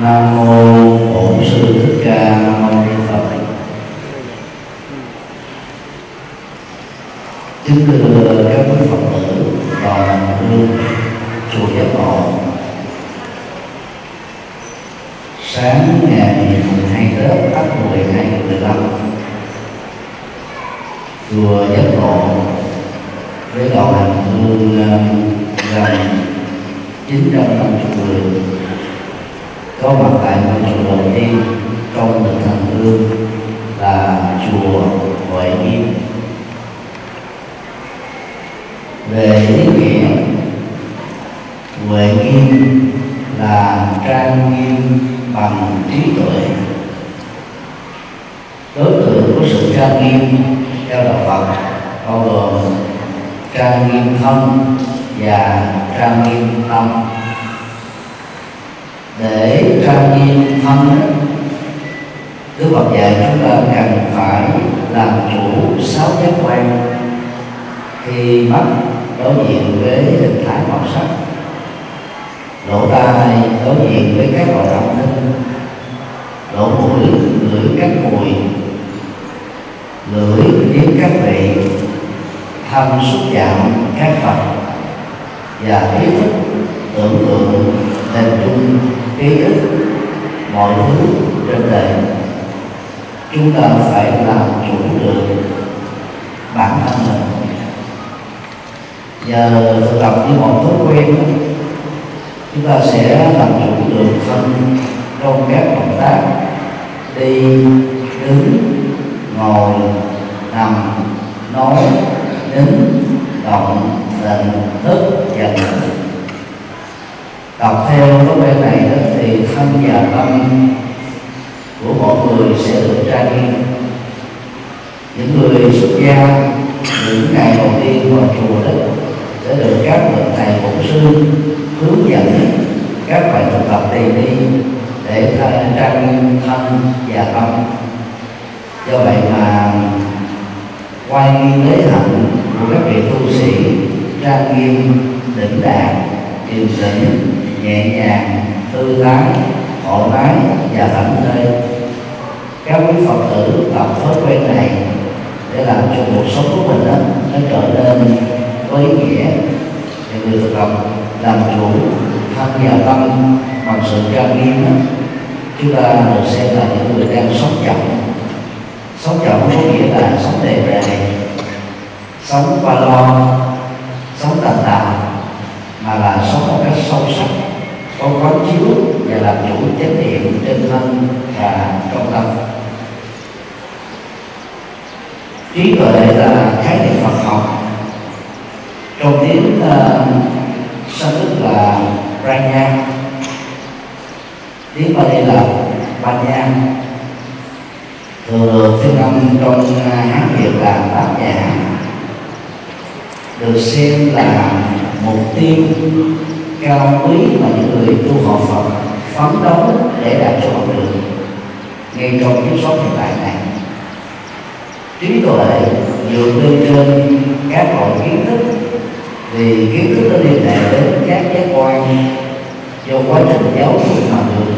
nam mô bổn sư thích ca mâu ni phật. Kính thưa các quý phật tử và hương chùa giác ngộ. Sáng ngày 12 Tết hai Mùi 2015 chùa giác ngộ với đoàn hành hương gần 950 người có mặt tại ngôi chùa đầu tiên trong lịch thành hương là chùa Huệ Nghiêm về ý nghĩa, Huệ Nghiêm là trang nghiêm bằng trí tuệ. Đối tượng của sự trang nghiêm theo đạo Phật bao gồm trang nghiêm thân và trang nghiêm tâm để trang nghiêm thân Đức Phật dạy chúng ta cần phải làm chủ sáu giác quan. Khi mắt đối diện với hình thái màu sắc lỗ tai đối diện với các loại động thanh lỗ mũi, lưỡi các mùi lưỡi nếm các vị, thân xúc chạm các vật và ý thức tưởng tượng hình dung ký ức mọi thứ trên đời. Chúng ta phải làm chủ được bản thân mình. Nhờ thực tập như một thói quen, chúng ta sẽ làm chủ được thân trong các động tác. Đi, đứng, ngồi, nằm, nói, nín, động tình thức và nhận đọc theo thói quen này đó, thì thân và tâm của mọi người sẽ được trang nghiêm những người xuất gia những ngày đầu tiên vào chùa đó sẽ được các bậc thầy bổn sư hướng dẫn các bài thực tập tỳ đi để trang nghiêm thân và tâm. Do vậy mà quay nghi lễ hạnh của các vị tu sĩ trang nghiêm đỉnh đạt điềm tĩnh nhẹ nhàng thư thái thoải mái và thảnh thơi. Các quý phật tử tập thói quen này để làm cho cuộc sống của mình đó nó trở nên có ý nghĩa thì người thực tập làm chủ, tham gia tâm bằng sự trang nghiêm đó chúng ta được xem là những người đang sống chậm. Sống chậm có nghĩa là sống đề đề sống qua lo, sống tàn tạm mà là sống một cách sâu sắc có quán chiếu và làm chủ chánh niệm trên thân và trong tâm. Trí tuệ là khái niệm Phật học. Trong tiếng ờ, uh, Sanskrit là Pranya. Tiếng Bali là Panya thường được phiên âm trong ờ, Hán Việt là bát nhã. Được xem là mục tiêu cao quý mà những người tu học Phật phấn đấu để đạt cho được ngay trong kiếp sống hiện tại này, trí tuệ dựa lên trên các loại kiến thức, vì kiến thức nó liên hệ đến các giác quan do quá trình giáo dục mà được,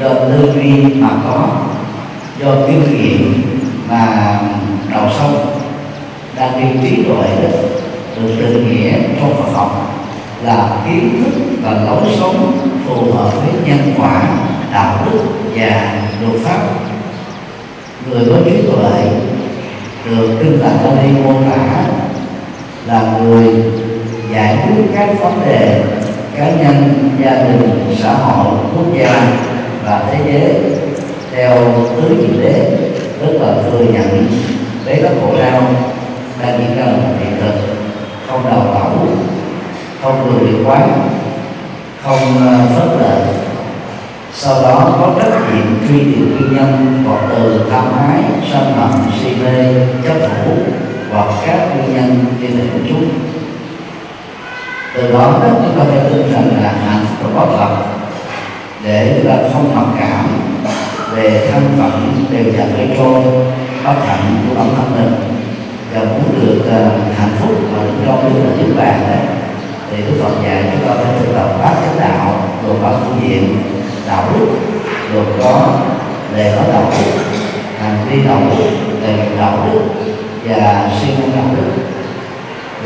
do tư duy mà có, do kinh nghiệm mà đầu sâu, đang đi trí tuệ đó được định nghĩa trong Phật học là kiến thức và lối sống phù hợp với nhân quả, đạo đức và luật pháp. Người có trí tuệ được kinh tạng đây mô tả, là người giải quyết các vấn đề cá nhân, gia đình, xã hội, quốc gia và thế giới theo tứ diệu đế tức là thừa nhận. Với các khổ đau đang diễn ra một hiện thực không đào tẩu, không lười điều quán không ờ, phớt lờ. Sau đó có trách nhiệm truy tìm nguyên nhân hoặc từ tham ái, sân hận, si mê, chấp thủ hoặc các nguyên nhân trên thể của chúng. Từ đó chúng ta phải tin rằng là hạnh phúc có thật. Để chúng ta không mặc cảm về thân phận đều dành với trôi, bất hạnh của bản thân mình và muốn được uh, hạnh phúc mà được cho được là niết bàn đấy. Thì Đức Phật dạy chúng ta phải thực tập bát chánh đạo gồm ba phương diện đạo đức gồm có lề có đạo đức hành vi đạo đức về đạo đức và suy nghĩ đạo đức.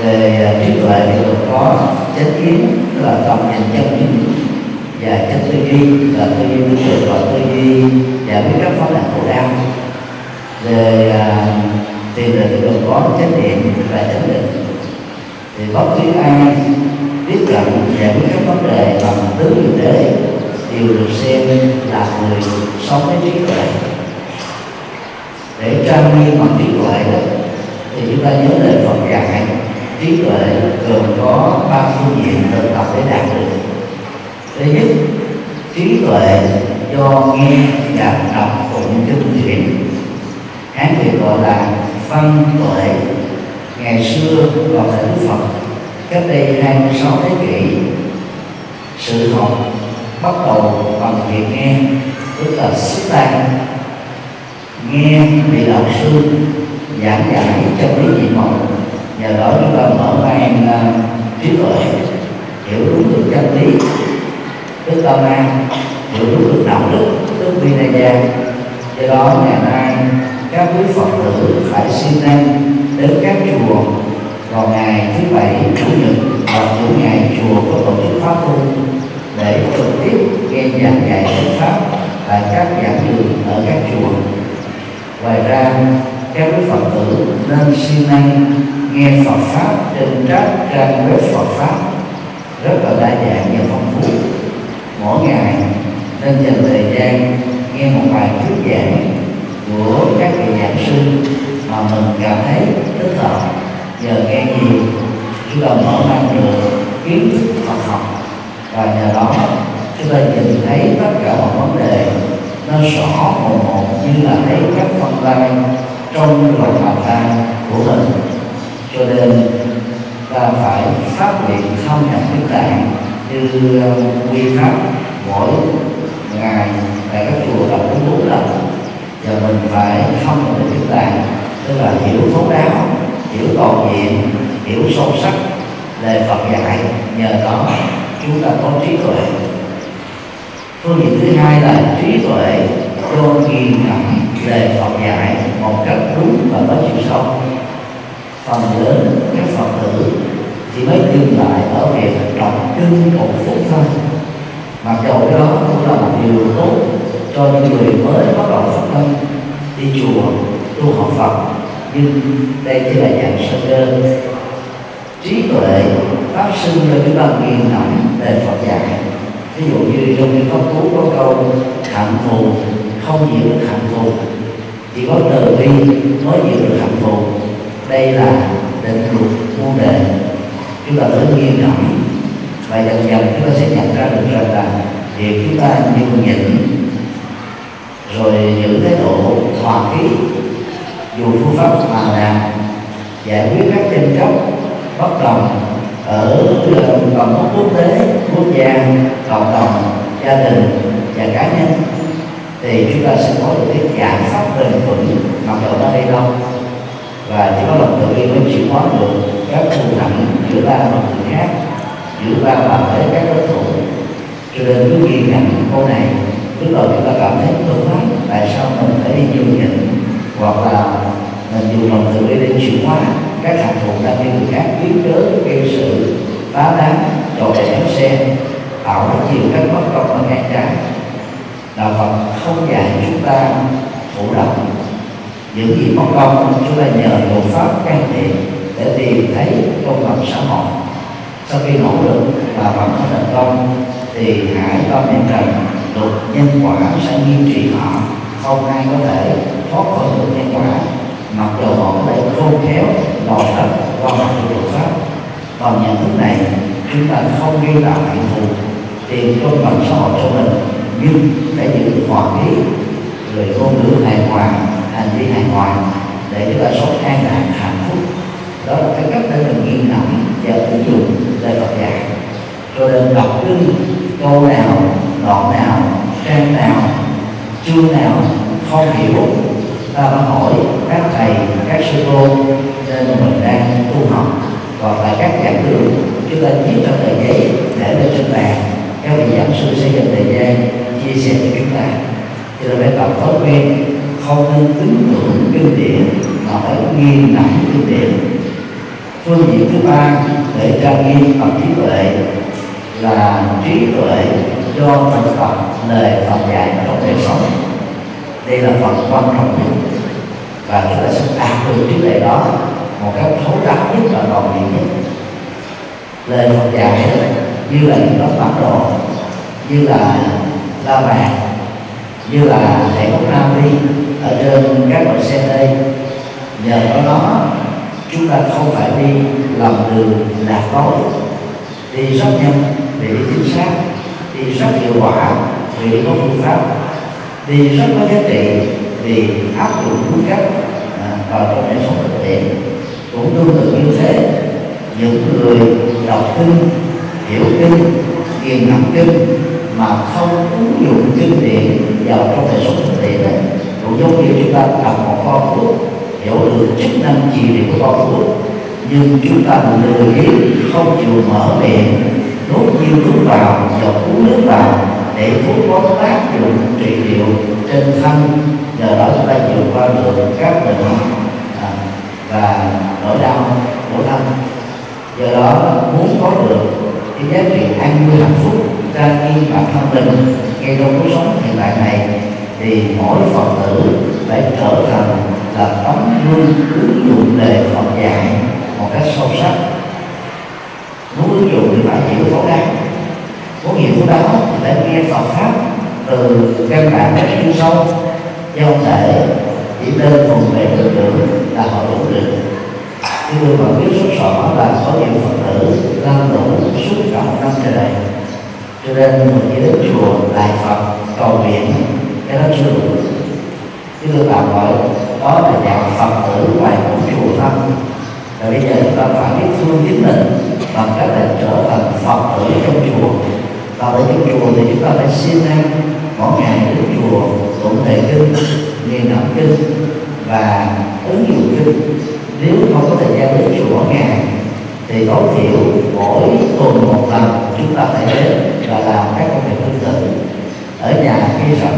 Về ờ, trí tuệ thì gồm có chánh kiến tức là tầm nhìn chân chính và chánh tư duy là tư duy tư cực và tư duy giải quyết các vấn đề khổ đau về uh, tiền là được có trách niệm và chánh định thì bất cứ ai tiếp cận giải quyết các vấn đề bằng tứ diệu đế đều được xem là người sống với trí tuệ. Để trang nghiêm bằng trí tuệ đó, thì chúng ta nhớ lời Phật dạy, trí tuệ gồm có ba phương diện thực tập để đạt được. Thứ nhất, trí tuệ do nghe và đọc, phụng kinh điển hán việt gọi là văn tuệ ngày xưa vào thời đức phật, cách đây 26 thế kỷ, sự học bắt đầu bằng việc nghe, tức là sức tay nghe vị đạo sư giảng giải trong lý vị mộng nhờ đó chúng ta mở mang à, trí tuệ, hiểu đúng được chân lý. Tức tâm an hiểu đúng được đạo đức tức vinaya. Gia do đó ngày nay các quý phật tử phải xin năng đến các chùa. Vào ngày thứ bảy, chủ nhật và những ngày, chùa có tổ chức pháp tu để trực tiếp nghe giảng dạy Phật pháp tại các giảng đường ở các chùa. Ngoài ra, các quý phật tử nên siêng năng nghe Phật pháp trên các trang web Phật pháp rất là đa dạng và phong phú. Mỗi ngày nên dành thời gian nghe một bài thuyết giảng các giảng sư mà mình cảm thấy thích hợp nhờ nghe nhiều, chúng ta mở mang được kiến thức Phật học. Và nhờ đó, chúng ta nhìn thấy tất cả mọi vấn đề nó rõ một một như là thấy các phân lai trong lòng bàn tay của mình. Cho nên, ta phải phát hiện không nhận kinh tạng như ờ, quy pháp mỗi ngày tại các chùa đọc cũng bốn lần là mình phải không nhập chúng tạng tức là hiểu thấu đáo hiểu toàn diện, hiểu sâu sắc lời Phật dạy, nhờ đó chúng ta có trí tuệ. Phương diện thứ hai là trí tuệ cho nghiền ngẫm lời Phật dạy một cách đúng và có chiều sâu. Phần lớn các Phật tử chỉ mới dừng lại ở việc đọc kinh một phút thôi. Mặc dù đó cũng là một điều tốt cho những người mới bắt đầu phát tâm đi chùa, tu học Phật. Nhưng đây chỉ là dạng sơ cơ. Trí tuệ phát sinh cho chúng ta nghiền ngẫm về Phật dạy. Ví dụ như trong những phong tú có câu, hạnh thù không chịu được hạnh thù chỉ có từ bi mới giữ được hạnh thù đây là định luật muôn đề chúng ta phải nghiêm ngẫm và dần dần chúng ta sẽ nhận ra được rằng là việc chúng ta nhường nhịn rồi giữ thái độ hòa khí, dù phương pháp mà làm, giải quyết các tranh chấp, bất đồng ở ờ, cộng đồng quốc tế, quốc gia, cộng đồng, gia đình và cá nhân. Thì chúng ta sẽ có được cái giải pháp bền vững, mặc dù nó đi đâu. Và chỉ có lòng tự nhiên mới chuyển hóa được các thù hận giữa ta và người khác, giữa ta và với các đối thủ. Cho nên cứ ghi nhận câu này lúc đầu chúng ta cảm thấy tội lắm tại sao mình phải đi nhường nhịn hoặc là mình dùng lòng tự bi để chuyển hóa các hạt thụ đang bị người khác biến cớ gây sự phá đám trò trẻ xe tạo ra nhiều các bất công và ngang trái đạo phật không dạy chúng ta thụ động những gì bất công, chúng ta nhờ luật pháp can thiệp để tìm thấy công bằng xã hội. Sau khi nỗ lực mà vẫn không thành công, thì hãy tâm niệm rằng luật nhân quả sẽ nghiêm trị họ. Không ai có thể thoát khỏi luật nhân quả. Mặc dù họ có thể khôn khéo đòi thật qua mặt của luật pháp còn nhận thức này, chúng ta không ghi tạo hạnh thù tiền công bằng xã hội cho mình. Nhưng phải giữ hòa khí, người ngôn ngữ hài hòa, hành vi hài hòa, để chúng ta sống an lạc, hạnh phúc. Đó là cái cách để mình nghiên ngẫm và ứng dụng lời Phật dạy. Cho nên đọc kinh, câu nào đoạn nào trang nào chương nào không hiểu. Ta phải hỏi các thầy các sư cô nên mình đang tu học. Hoặc là các giảng đường chúng ta viết trong tờ giấy để lên trên bàn. Các vị giảng sư sẽ dành thời gian chia sẻ cho chúng ta. Cho là phải tập thói quen, không nên tính tưởng kinh điển, mà phải nghiên nặng kinh điển. Phương diện thứ ba, để trang nghiêm bằng trí tuệ là trí tuệ do thực Phật, lời Phật dạy trong đời sống. Đây là phần quan trọng nhất. Và chúng ta sẽ đạt được trí tuệ đó một cách thấu đáo nhất và toàn diện nhất. Lời Phật dạy như là những tấm bản đồ, như là la bàn, như là hệ thống đi ở trên các loại xe đây nhờ có nó, chúng ta không phải đi lòng đường lạc lối, đi rất nhanh để đi chính xác đi rất hiệu quả vì có phương pháp. Đi rất có giá trị vì áp dụng đúng cách à, vào trong đời sống thực tiễn cũng tương tự như thế những người đọc kinh hiểu kinh nghiền ngẫm kinh mà không ứng dụng kinh điển vào trong đời sống thực tiễn đấy cũng giống như chúng ta cầm một con thuốc hiểu được chức năng trị liệu của con thuốc. Nhưng chúng ta lười biếng không chịu mở miệng nuốt nhiều nước vào giọt uống nước vào để thuốc có tác dụng trị liệu trên thân nhờ đó chúng ta vượt qua được các bệnh à, và nỗi đau của thân. Do đó muốn có được cái giá trị an vui hạnh phúc ra yên bản thân mình. Ngay trong cuộc sống hiện tại này thì mỗi phật tử phải trở thành là tấm gương ứng dụng đề Phật dạy một cách sâu sắc muốn ứng dụng những phải hiểu thấu đáo muốn hiểu thấu đáo thì phải nghe Phật pháp từ căn bản đến chuyên sâu chứ không thể chỉ đơn thuần về tư tưởng là họ đủ được. Nhưng mà biết rất rõ là có nhiều phật tử đang đủ suốt cả một năm trời này, cho nên mình chỉ đến chùa lại phật cầu nguyện cái đó chưa đủ. Chứ tôi tạm gọi đó là dạng phật tử ngoài của chùa thân và bây giờ chúng ta phải biết thương chính mình bằng cách là trở thành phật tử trong chùa. Và ở trong chùa thì chúng ta phải xin ăn mỗi ngày đến chùa, tụng thầy kinh nghiền đọc kinh và ứng dụng kinh. Nếu không có thời gian đến chùa mỗi ngày, thì tối thiểu mỗi tuần một lần chúng ta phải đến và làm các công việc tương tự. Ở nhà khi sẵn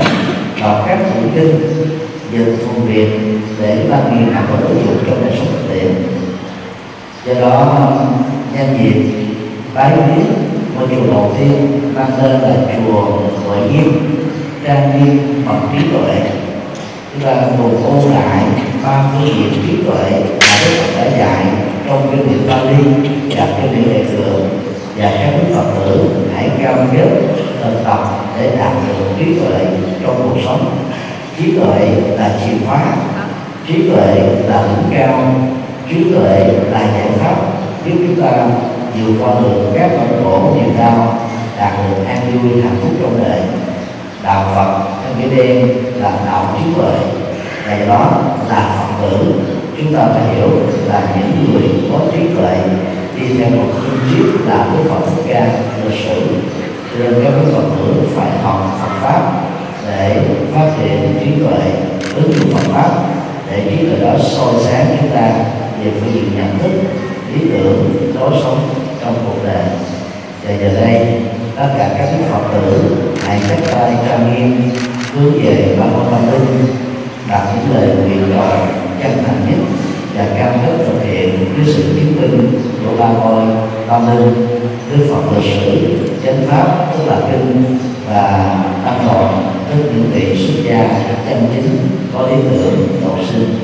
đọc các tụng kinh dịch công việt để ta nghiên học và ứng dụng trong đời sống thực tiễn. Do đó nhân dịp bái viếng ngôi chùa đầu tiên mang tên là chùa hội nghiêm, trang nghiêm bằng trí tuệ. Chúng ta cùng ôn lại ba phương diện trí tuệ mà Đức Phật đã dạy trong kinh điển Bali và kinh điển Đại thừa và các quý Phật tử hãy cam kết thực tập để đạt được trí tuệ trong cuộc sống. Trí tuệ là chìa khóa, trí tuệ là đỉnh cao, trí tuệ là giải pháp giúp chúng ta vượt qua được các nỗi khổ niềm đau, đạt được an vui, hạnh phúc trong đời, đạo phật trong cái đêm là đạo trí tuệ. Ngày đó là phật tử. Chúng ta phải hiểu là những người có trí tuệ đi theo một phương chiếu là đức phật thích ca lịch sử. Cho nên các quý phật tử phải học phật pháp để phát triển trí tuệ, ứng dụng Phật pháp để trí tuệ đó soi sáng chúng ta về phương diện nhận thức lý tưởng, lối sống trong cuộc đời. Và giờ đây, tất cả các quý Phật tử hãy chắp tay trang nghiêm, hướng về ba ngôi tâm linh, đặt những lời nguyện cầu chân thành nhất và cam kết thực hiện với sự chứng minh của ba ngôi tâm linh đức Phật lịch sử, chánh pháp, tức là kinh và tăng đoàn tức những vị xuất gia chân chính có lý tưởng độ sinh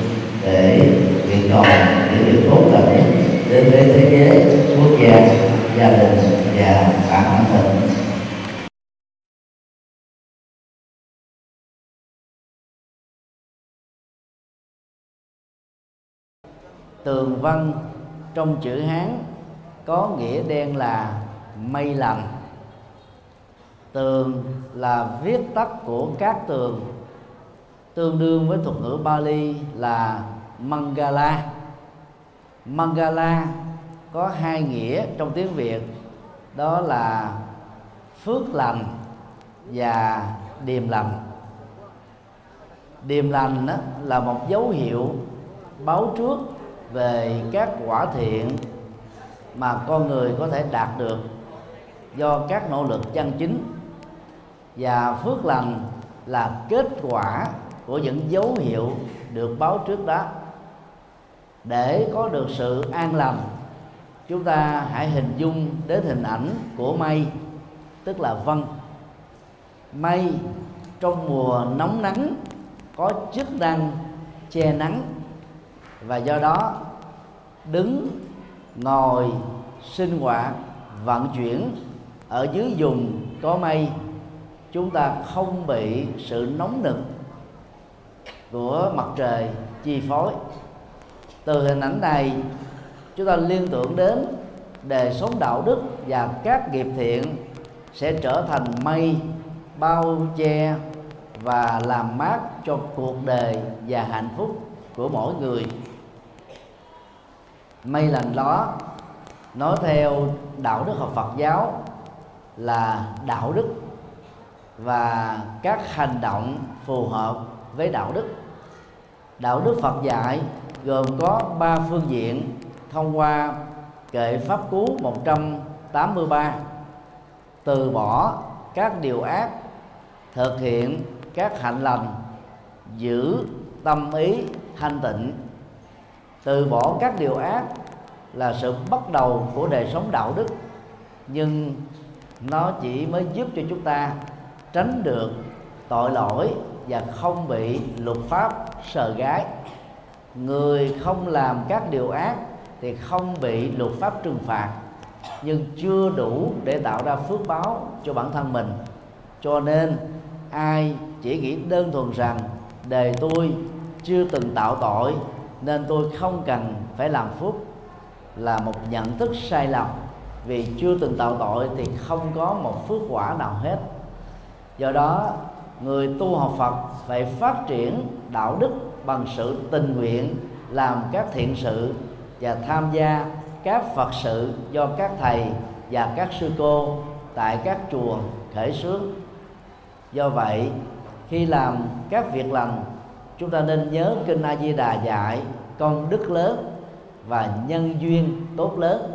để nguyện cầu những điều tốt lành nhất đến với thế giới, quốc gia gia đình và bản thân mình. Tường văn trong chữ hán có nghĩa đen là mây lành. Tường là viết tắt của các tường, tương đương với thuật ngữ Bali là Mangala. Mangala có hai nghĩa trong tiếng Việt, đó là phước lành và điềm lành. Điềm lành đó là một dấu hiệu báo trước về các quả thiện mà con người có thể đạt được do các nỗ lực chân chính. Và phước lành là kết quả của những dấu hiệu được báo trước đó để có được sự an lành. Chúng ta hãy hình dung đến hình ảnh của mây, tức là vân. Mây trong mùa nóng nắng có chức năng che nắng và do đó đứng, ngồi, sinh hoạt, vận chuyển ở dưới vùng có mây, chúng ta không bị sự nóng nực của mặt trời chi phối từ hình ảnh này, chúng ta liên tưởng đến đời sống đạo đức và các nghiệp thiện sẽ trở thành mây, bao che và làm mát cho cuộc đời và hạnh phúc của mỗi người. Mây lành đó nói theo đạo đức học Phật giáo là đạo đức và các hành động phù hợp với đạo đức. Đạo đức Phật dạy gồm có ba phương diện thông qua kệ pháp cú 183 từ bỏ các điều ác, thực hiện các hạnh lành, giữ tâm ý thanh tịnh. Từ bỏ các điều ác là sự bắt đầu của đời sống đạo đức, nhưng nó chỉ mới giúp cho chúng ta tránh được tội lỗi và không bị luật pháp sờ gái người không làm các điều ác thì không bị luật pháp trừng phạt, nhưng chưa đủ để tạo ra phước báo cho bản thân mình. Cho nên, ai chỉ nghĩ đơn thuần rằng đề tôi chưa từng tạo tội, nên tôi không cần phải làm phước, là một nhận thức sai lầm. Vì chưa từng tạo tội thì không có một phước quả nào hết. Do đó người tu học Phật phải phát triển đạo đức bằng sự tình nguyện, làm các thiện sự và tham gia các Phật sự do các thầy và các sư cô tại các chùa khởi xướng. Do vậy, khi làm các việc lành, chúng ta nên nhớ kinh A Di Đà dạy, con đức lớn và nhân duyên tốt lớn.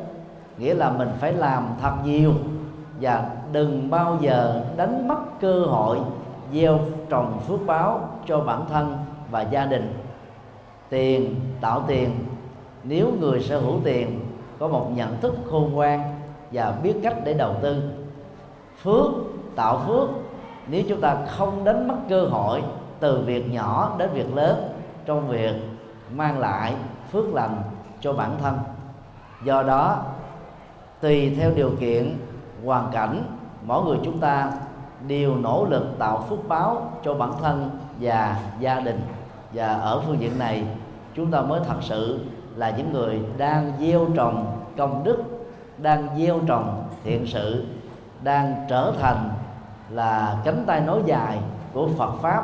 Nghĩa là mình phải làm thật nhiều và đừng bao giờ đánh mất cơ hội gieo trồng phước báo cho bản thân và gia đình. Tiền, tạo tiền. Nếu người sở hữu tiền có một nhận thức khôn ngoan và biết cách để đầu tư. Phước, tạo phước. Nếu chúng ta không đánh mất cơ hội từ việc nhỏ đến việc lớn trong việc mang lại phước lành cho bản thân. Do đó, tùy theo điều kiện, hoàn cảnh, mỗi người chúng ta đều nỗ lực tạo phước báo cho bản thân và gia đình. Và ở phương diện này, chúng ta mới thật sự là những người đang gieo trồng công đức, đang gieo trồng thiện sự, đang trở thành là cánh tay nối dài của Phật pháp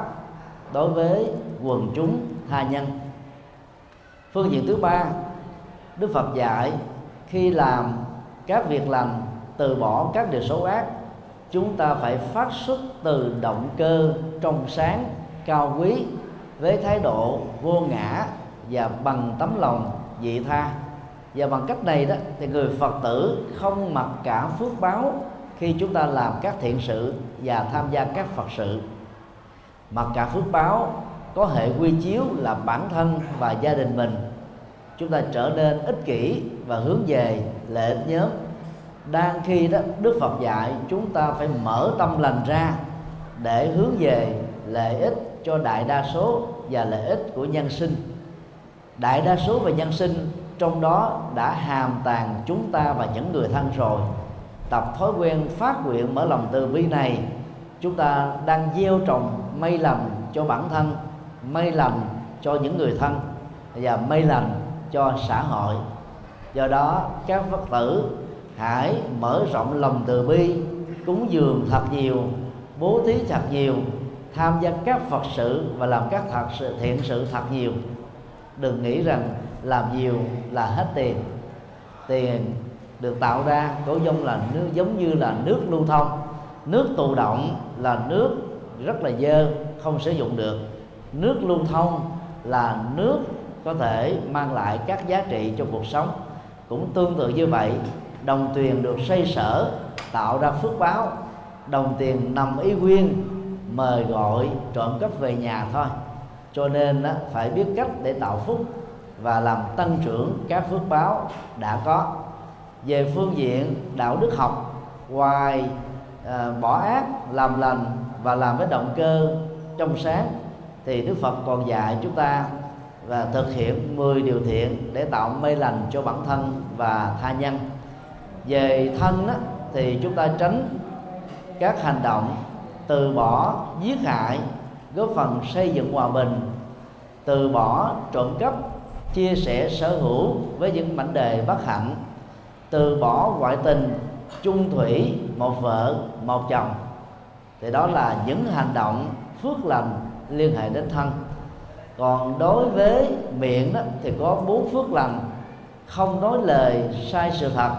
đối với quần chúng tha nhân. Phương diện thứ ba, Đức Phật dạy khi làm các việc lành, từ bỏ các điều xấu ác chúng ta phải phát xuất từ động cơ trong sáng cao quý với thái độ vô ngã và bằng tấm lòng dị tha. Và bằng cách này đó, thì người phật tử không mặc cả phước báo khi chúng ta làm các thiện sự và tham gia các phật sự. Mặc cả phước báo có hệ quy chiếu là bản thân và gia đình mình. Chúng ta trở nên ích kỷ và hướng về lợi ích nhóm đang khi đó, đức phật dạy chúng ta phải mở tâm lành ra để hướng về lợi ích cho đại đa số và lợi ích của nhân sinh. Đại đa số về nhân sinh trong đó đã hàm tàn chúng ta và những người thân rồi. Tập thói quen phát nguyện mở lòng từ bi này, chúng ta đang gieo trồng mây lành cho bản thân, mây lành cho những người thân và mây lành cho xã hội. Do đó, các phật tử hãy mở rộng lòng từ bi, cúng dường thật nhiều, bố thí thật nhiều, tham gia các phật sự và làm các thật sự thiện sự thật nhiều. Đừng nghĩ rằng làm nhiều là hết tiền. Tiền được tạo ra có giống là nước, giống như là nước lưu thông. Nước tù động là nước rất là dơ, không sử dụng được. Nước lưu thông là nước có thể mang lại các giá trị cho cuộc sống. Cũng tương tự như vậy đồng tiền được xây sở tạo ra phước báo. Đồng tiền nằm ý nguyên mời gọi trộm cắp về nhà thôi. Cho nên đó, phải biết cách để tạo phúc và làm tăng trưởng các phước báo đã có. Về phương diện đạo đức học ngoài à, bỏ ác làm lành và làm với động cơ trong sáng thì Đức Phật còn dạy chúng ta và thực hiện 10 điều thiện để tạo mê lành cho bản thân và tha nhân về thân á, thì chúng ta tránh các hành động từ bỏ giết hại góp phần xây dựng hòa bình từ bỏ trộm cắp chia sẻ sở hữu với những mảnh đề bất hạnh từ bỏ ngoại tình chung thủy một vợ một chồng. Thì đó là những hành động phước lành liên hệ đến thân. Còn đối với miệng đó, thì có bốn phước lành không nói lời sai sự thật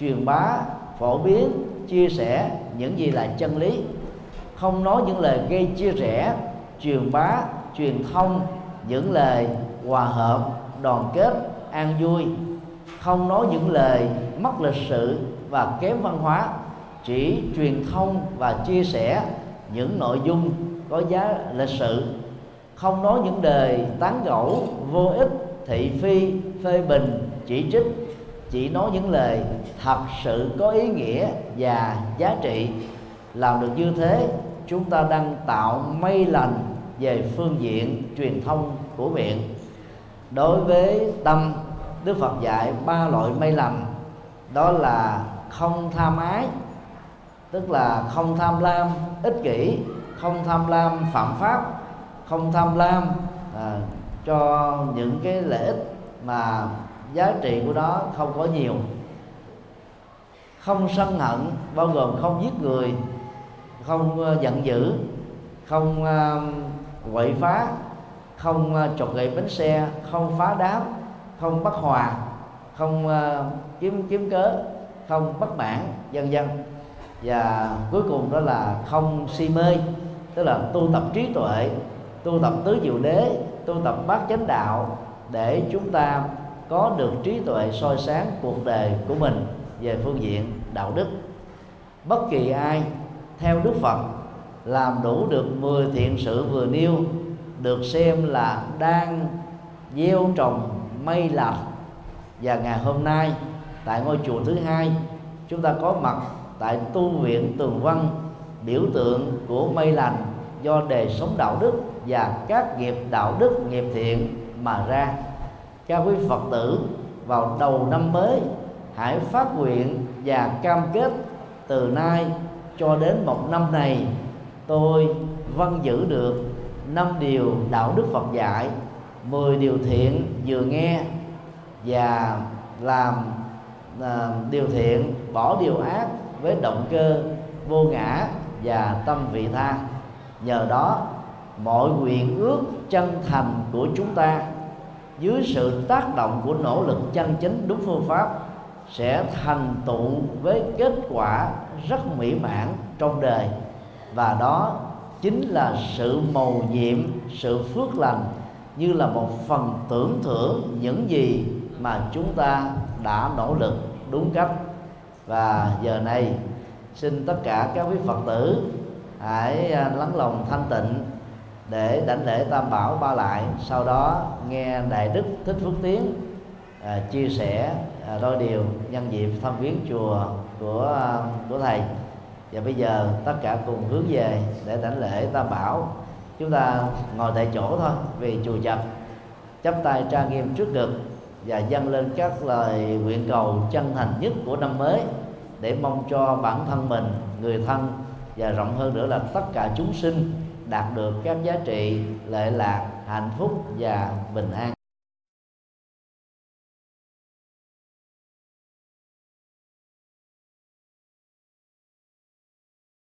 truyền bá, phổ biến, chia sẻ những gì là chân lý. Không nói những lời gây chia rẽ, truyền bá, truyền thông, những lời hòa hợp, đoàn kết, an vui. Không nói những lời mất lịch sự và kém văn hóa, chỉ truyền thông và chia sẻ những nội dung có giá lịch sự. Không nói những lời tán gẫu, vô ích, thị phi, phê bình, chỉ trích chỉ nói những lời thật sự có ý nghĩa và giá trị. Làm được như thế chúng ta đang tạo mây lành về phương diện truyền thông của miệng. Đối với tâm đức phật dạy ba loại mây lành. Đó là không tham ái tức là không tham lam ích kỷ không tham lam phạm pháp không tham lam à, cho những cái lợi ích mà giá trị của nó không có nhiều. Không sân hận bao gồm không giết người không ờ, giận dữ không ờ, quậy phá không uh, chọc gậy bánh xe không phá đám không bất hòa không kiếm kiếm cớ không bất mãn vân vân. Và cuối cùng đó là không si mê tức là tu tập trí tuệ tu tập tứ diệu đế tu tập bát chánh đạo để chúng ta có được trí tuệ soi sáng cuộc đời của mình về phương diện đạo đức. Bất kỳ ai theo Đức Phật làm đủ được 10 thiện sự vừa nêu, được xem là đang gieo trồng mây lạc. Và ngày hôm nay, tại ngôi chùa thứ hai, chúng ta có mặt tại tu viện tường văn, biểu tượng của mây lành do đề sống đạo đức và các nghiệp đạo đức nghiệp thiện mà ra các quý phật tử vào đầu năm mới. Hãy phát nguyện và cam kết từ nay cho đến một năm này tôi vân giữ được năm điều đạo đức Phật dạy 10 điều thiện vừa nghe và làm à, điều thiện bỏ điều ác với động cơ vô ngã và tâm vị tha. Nhờ đó mọi nguyện ước chân thành của chúng ta dưới sự tác động của nỗ lực chân chính đúng phương pháp, sẽ thành tựu với kết quả rất mỹ mãn trong đời. Và đó chính là sự mầu nhiệm, sự phước lành như là một phần tưởng thưởng những gì mà chúng ta đã nỗ lực, đúng cách. Và giờ này, xin tất cả các quý phật tử hãy à, lắng lòng thanh tịnh để đảnh lễ tam bảo ba lại. Sau đó nghe đại đức thích phước tiến à, chia sẻ à, đôi điều nhân dịp thăm viếng chùa của à, của thầy. Và bây giờ tất cả cùng hướng về để đảnh lễ tam bảo. Chúng ta ngồi tại chỗ thôi vì chùa chập. Chắp tay trang nghiêm trước ngực và dâng lên các lời nguyện cầu chân thành nhất của năm mới để mong cho bản thân mình người thân và rộng hơn nữa là tất cả chúng sinh đạt được các giá trị lệ lạc hạnh phúc và bình an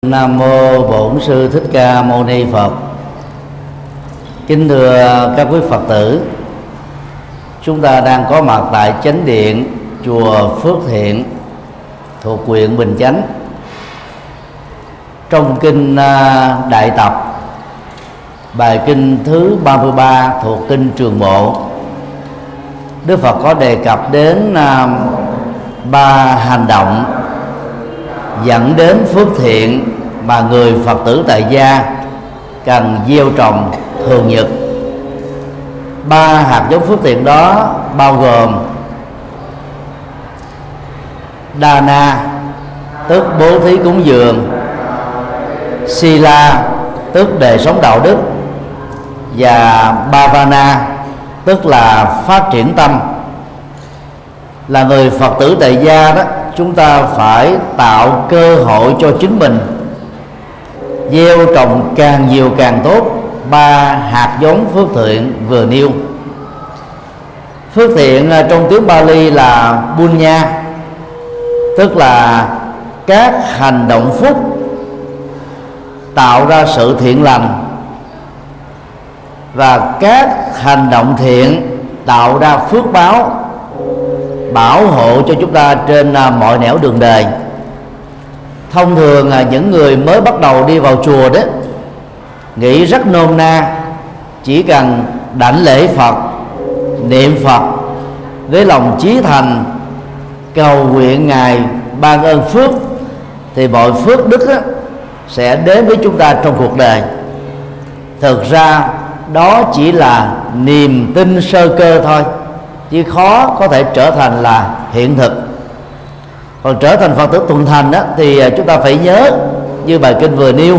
Nam mô Bổn sư Thích Ca Mâu Ni Phật. Kính thưa các quý Phật tử, chúng ta đang có mặt tại chánh điện chùa Phước Thiện thuộc huyện Bình Chánh. Trong kinh à, Đại Tập bài kinh thứ 33 thuộc kinh Trường Bộ. Đức Phật có đề cập đến à, ba hành động dẫn đến phước thiện mà người phật tử tại gia cần gieo trồng thường nhật. Ba hạt giống phước thiện đó bao gồm đa na, tức bố thí cúng dường, sila, tức đề sống đạo đức và bhavana, tức là phát triển tâm. Là người phật tử tại gia đó, chúng ta phải tạo cơ hội cho chính mình. Gieo trồng càng nhiều càng tốt, ba hạt giống phước thiện vừa nêu. Phước thiện à, trong tiếng Bali là bunya, tức là các hành động phúc, tạo ra sự thiện lành và các hành động thiện tạo ra phước báo bảo hộ cho chúng ta trên à, mọi nẻo đường đời. Thông thường là những người mới bắt đầu đi vào chùa đó nghĩ rất nôm na chỉ cần đảnh lễ phật niệm phật với lòng chí thành cầu nguyện ngài ban ơn phước thì mọi phước đức đó, sẽ đến với chúng ta trong cuộc đời. Thực ra đó chỉ là niềm tin sơ cơ thôi, chứ khó có thể trở thành là hiện thực. Còn trở thành phật tử tuần thành đó thì à, chúng ta phải nhớ, như bài kinh vừa nêu,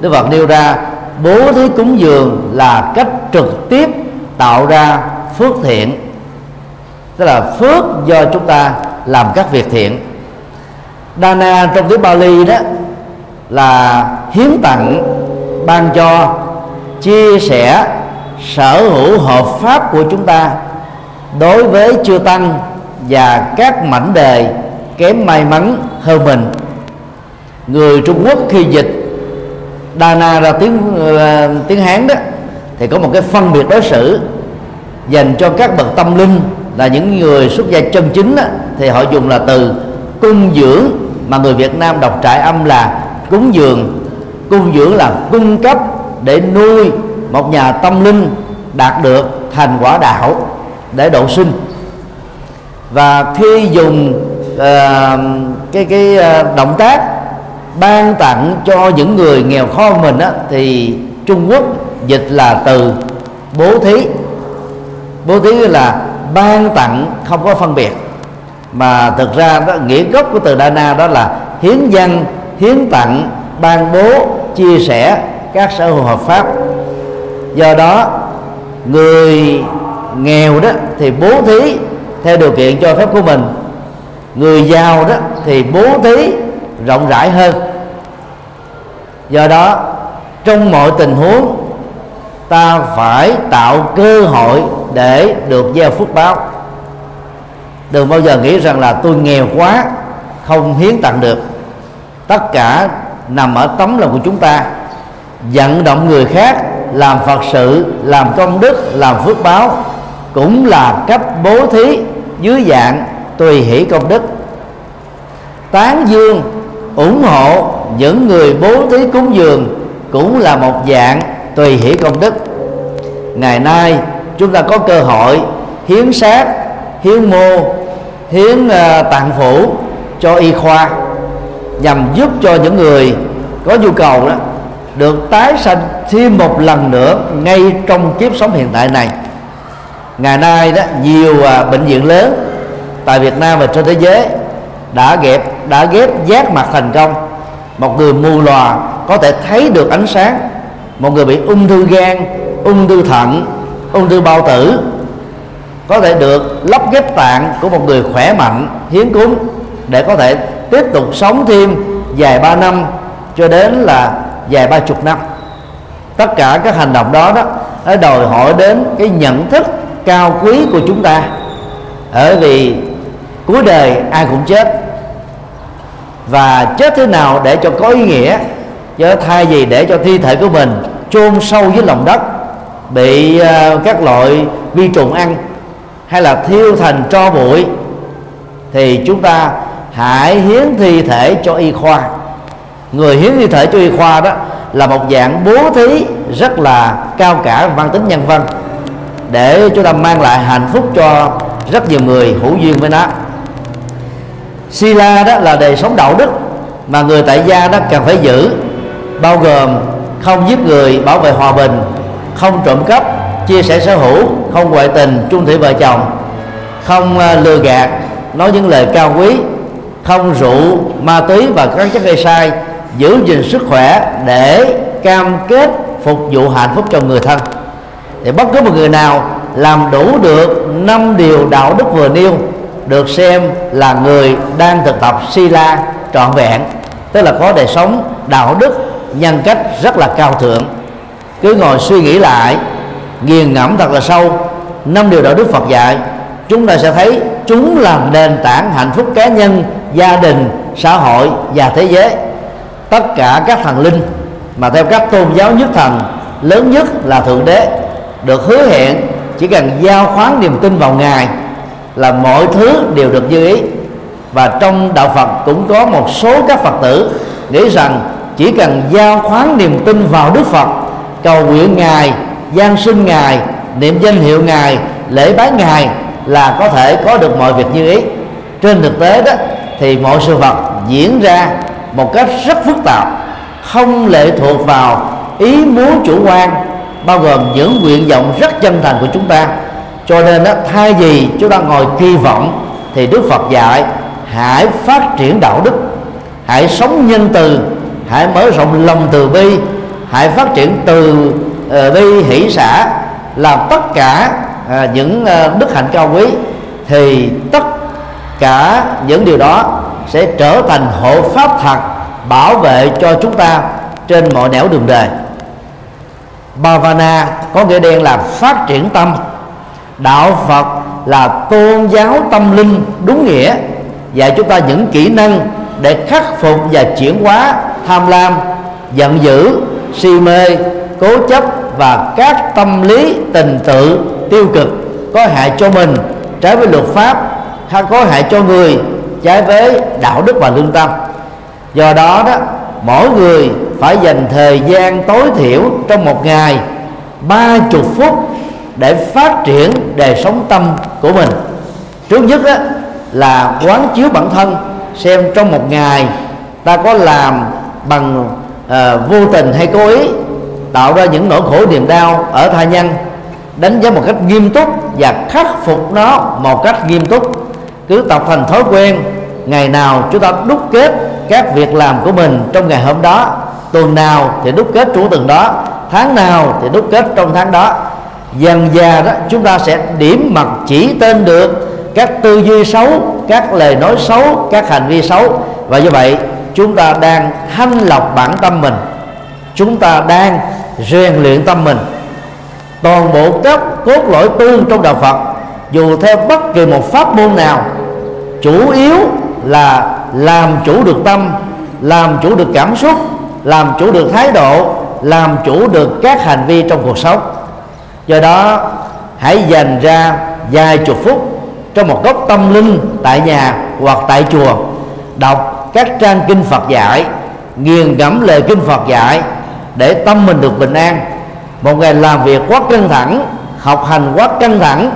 đức phật nêu ra, bố thí cúng dường là cách trực tiếp tạo ra phước thiện. Tức là phước do chúng ta làm các việc thiện. Dana trong tiếng Bali đó là hiến tặng, ban cho chia sẻ sở hữu hợp pháp của chúng ta đối với chư tăng và các mảnh đề kém may mắn hơn mình. Người Trung Quốc khi dịch Dana ra tiếng uh, tiếng Hán đó thì có một cái phân biệt đối xử dành cho các bậc tâm linh là những người xuất gia chân chính đó, thì họ dùng là từ cung dưỡng mà người Việt Nam đọc trại âm là cúng dường. Cung dưỡng là cung cấp để nuôi một nhà tâm linh đạt được thành quả đạo để độ sinh. Và khi dùng uh, cái cái uh, động tác ban tặng cho những người nghèo khó hơn mình á, thì Trung Quốc dịch là từ bố thí. Bố thí là ban tặng không có phân biệt. Mà thực ra đó nghĩa gốc của từ Dana đó là hiến dân hiến tặng ban bố chia sẻ các sở hữu hợp pháp. Do đó, người nghèo đó thì bố thí theo điều kiện cho phép của mình. Người giàu đó thì bố thí rộng rãi hơn. Do đó, trong mọi tình huống, ta phải tạo cơ hội để được gieo phước báo. Đừng bao giờ nghĩ rằng là tôi nghèo quá, không hiến tặng được. Tất cả nằm ở tấm lòng của chúng ta vận động người khác làm phật sự làm công đức làm phước báo cũng là cách bố thí dưới dạng tùy hỷ công đức. Tán dương ủng hộ những người bố thí cúng dường cũng là một dạng tùy hỷ công đức. Ngày nay chúng ta có cơ hội hiến sát hiến mô hiến uh, tạng phủ cho y khoa nhằm giúp cho những người có nhu cầu đó được tái sanh thêm một lần nữa ngay trong kiếp sống hiện tại này. Ngày nay đó, nhiều à, bệnh viện lớn tại Việt Nam và trên thế giới đã ghép đã ghép giác mặt thành công. Một người mù lòa có thể thấy được ánh sáng. Một người bị ung thư gan, ung thư thận, ung thư bao tử có thể được lắp ghép tạng của một người khỏe mạnh hiến cúng để có thể tiếp tục sống thêm vài ba năm cho đến là vài ba chục năm. Tất cả các hành động đó đó nó đòi hỏi đến cái nhận thức cao quý của chúng ta. Ở vì cuối đời ai cũng chết. Và chết thế nào để cho có ý nghĩa chứ thay vì để cho thi thể của mình chôn sâu dưới lòng đất bị uh, các loại vi trùng ăn hay là thiêu thành tro bụi thì chúng ta hãy hiến thi thể cho y khoa người hiến thi thể cho y khoa đó là một dạng bố thí rất là cao cả, mang tính nhân văn, để chúng ta mang lại hạnh phúc cho rất nhiều người hữu duyên với nó. Sila đó là đời sống đạo đức mà người tại gia đó cần phải giữ, bao gồm không giết người, bảo vệ hòa bình, không trộm cắp, chia sẻ sở hữu, không ngoại tình, chung thủy vợ chồng, không à, lừa gạt, nói những lời cao quý, không rượu, ma túy và các chất gây sai giữ gìn sức khỏe để cam kết phục vụ hạnh phúc cho người thân. Thì bất cứ một người nào làm đủ được năm điều đạo đức vừa nêu được xem là người đang thực tập sila trọn vẹn, tức là có đời sống đạo đức nhân cách rất là cao thượng. Cứ ngồi suy nghĩ lại, nghiền ngẫm thật là sâu, năm điều đạo đức Phật dạy, chúng ta sẽ thấy chúng là nền tảng hạnh phúc cá nhân, gia đình, xã hội và thế giới tất cả các thần linh mà theo các tôn giáo nhất thần, lớn nhất là thượng đế, được hứa hẹn chỉ cần giao khoán niềm tin vào ngài là mọi thứ đều được như ý. Và trong đạo Phật cũng có một số các Phật tử nghĩ rằng chỉ cần giao khoán niềm tin vào Đức Phật, cầu nguyện ngài, gian sinh ngài, niệm danh hiệu ngài, lễ bái ngài là có thể có được mọi việc như ý. Trên thực tế đó, thì mọi sự vật diễn ra một cách rất phức tạp không lệ thuộc vào ý muốn chủ quan bao gồm những nguyện vọng rất chân thành của chúng ta. Cho nên đó, thay vì chúng ta ngồi kỳ vọng thì đức phật dạy hãy phát triển đạo đức hãy sống nhân từ hãy mở rộng lòng từ bi hãy phát triển từ uh, bi hỷ xã làm tất cả uh, những uh, đức hạnh cao quý. Thì tất cả những điều đó sẽ trở thành hộ pháp thật, bảo vệ cho chúng ta trên mọi nẻo đường đời. Bhavana có nghĩa đen là phát triển tâm. Đạo Phật là tôn giáo tâm linh đúng nghĩa, dạy chúng ta những kỹ năng để khắc phục và chuyển hóa tham lam, giận dữ, si mê, cố chấp và các tâm lý tình tự tiêu cực có hại cho mình trái với luật pháp, hay có hại cho người trái với đạo đức và lương tâm. Do đó đó mỗi người phải dành thời gian tối thiểu trong một ngày ba chục phút để phát triển đời sống tâm của mình. Trước nhất đó là quán chiếu bản thân xem trong một ngày ta có làm bằng uh, vô tình hay cố ý tạo ra những nỗi khổ niềm đau ở tha nhân đánh giá một cách nghiêm túc và khắc phục nó một cách nghiêm túc cứ tập thành thói quen, ngày nào chúng ta đúc kết các việc làm của mình trong ngày hôm đó. Tuần nào thì đúc kết chủ tuần đó, tháng nào thì đúc kết trong tháng đó. Dần già đó, chúng ta sẽ điểm mặt chỉ tên được các tư duy xấu, các lời nói xấu, các hành vi xấu. Và như vậy, chúng ta đang thanh lọc bản tâm mình. Chúng ta đang rèn luyện tâm mình. Toàn bộ các cốt lõi tu trong đạo Phật, dù theo bất kỳ một pháp môn nào chủ yếu là làm chủ được tâm, làm chủ được cảm xúc, làm chủ được thái độ, làm chủ được các hành vi trong cuộc sống do đó, hãy dành ra vài chục phút trong một góc tâm linh tại nhà hoặc tại chùa, đọc các trang kinh Phật dạy, nghiền ngẫm lời kinh Phật dạy để tâm mình được bình an một ngày làm việc quá căng thẳng, học hành quá căng thẳng,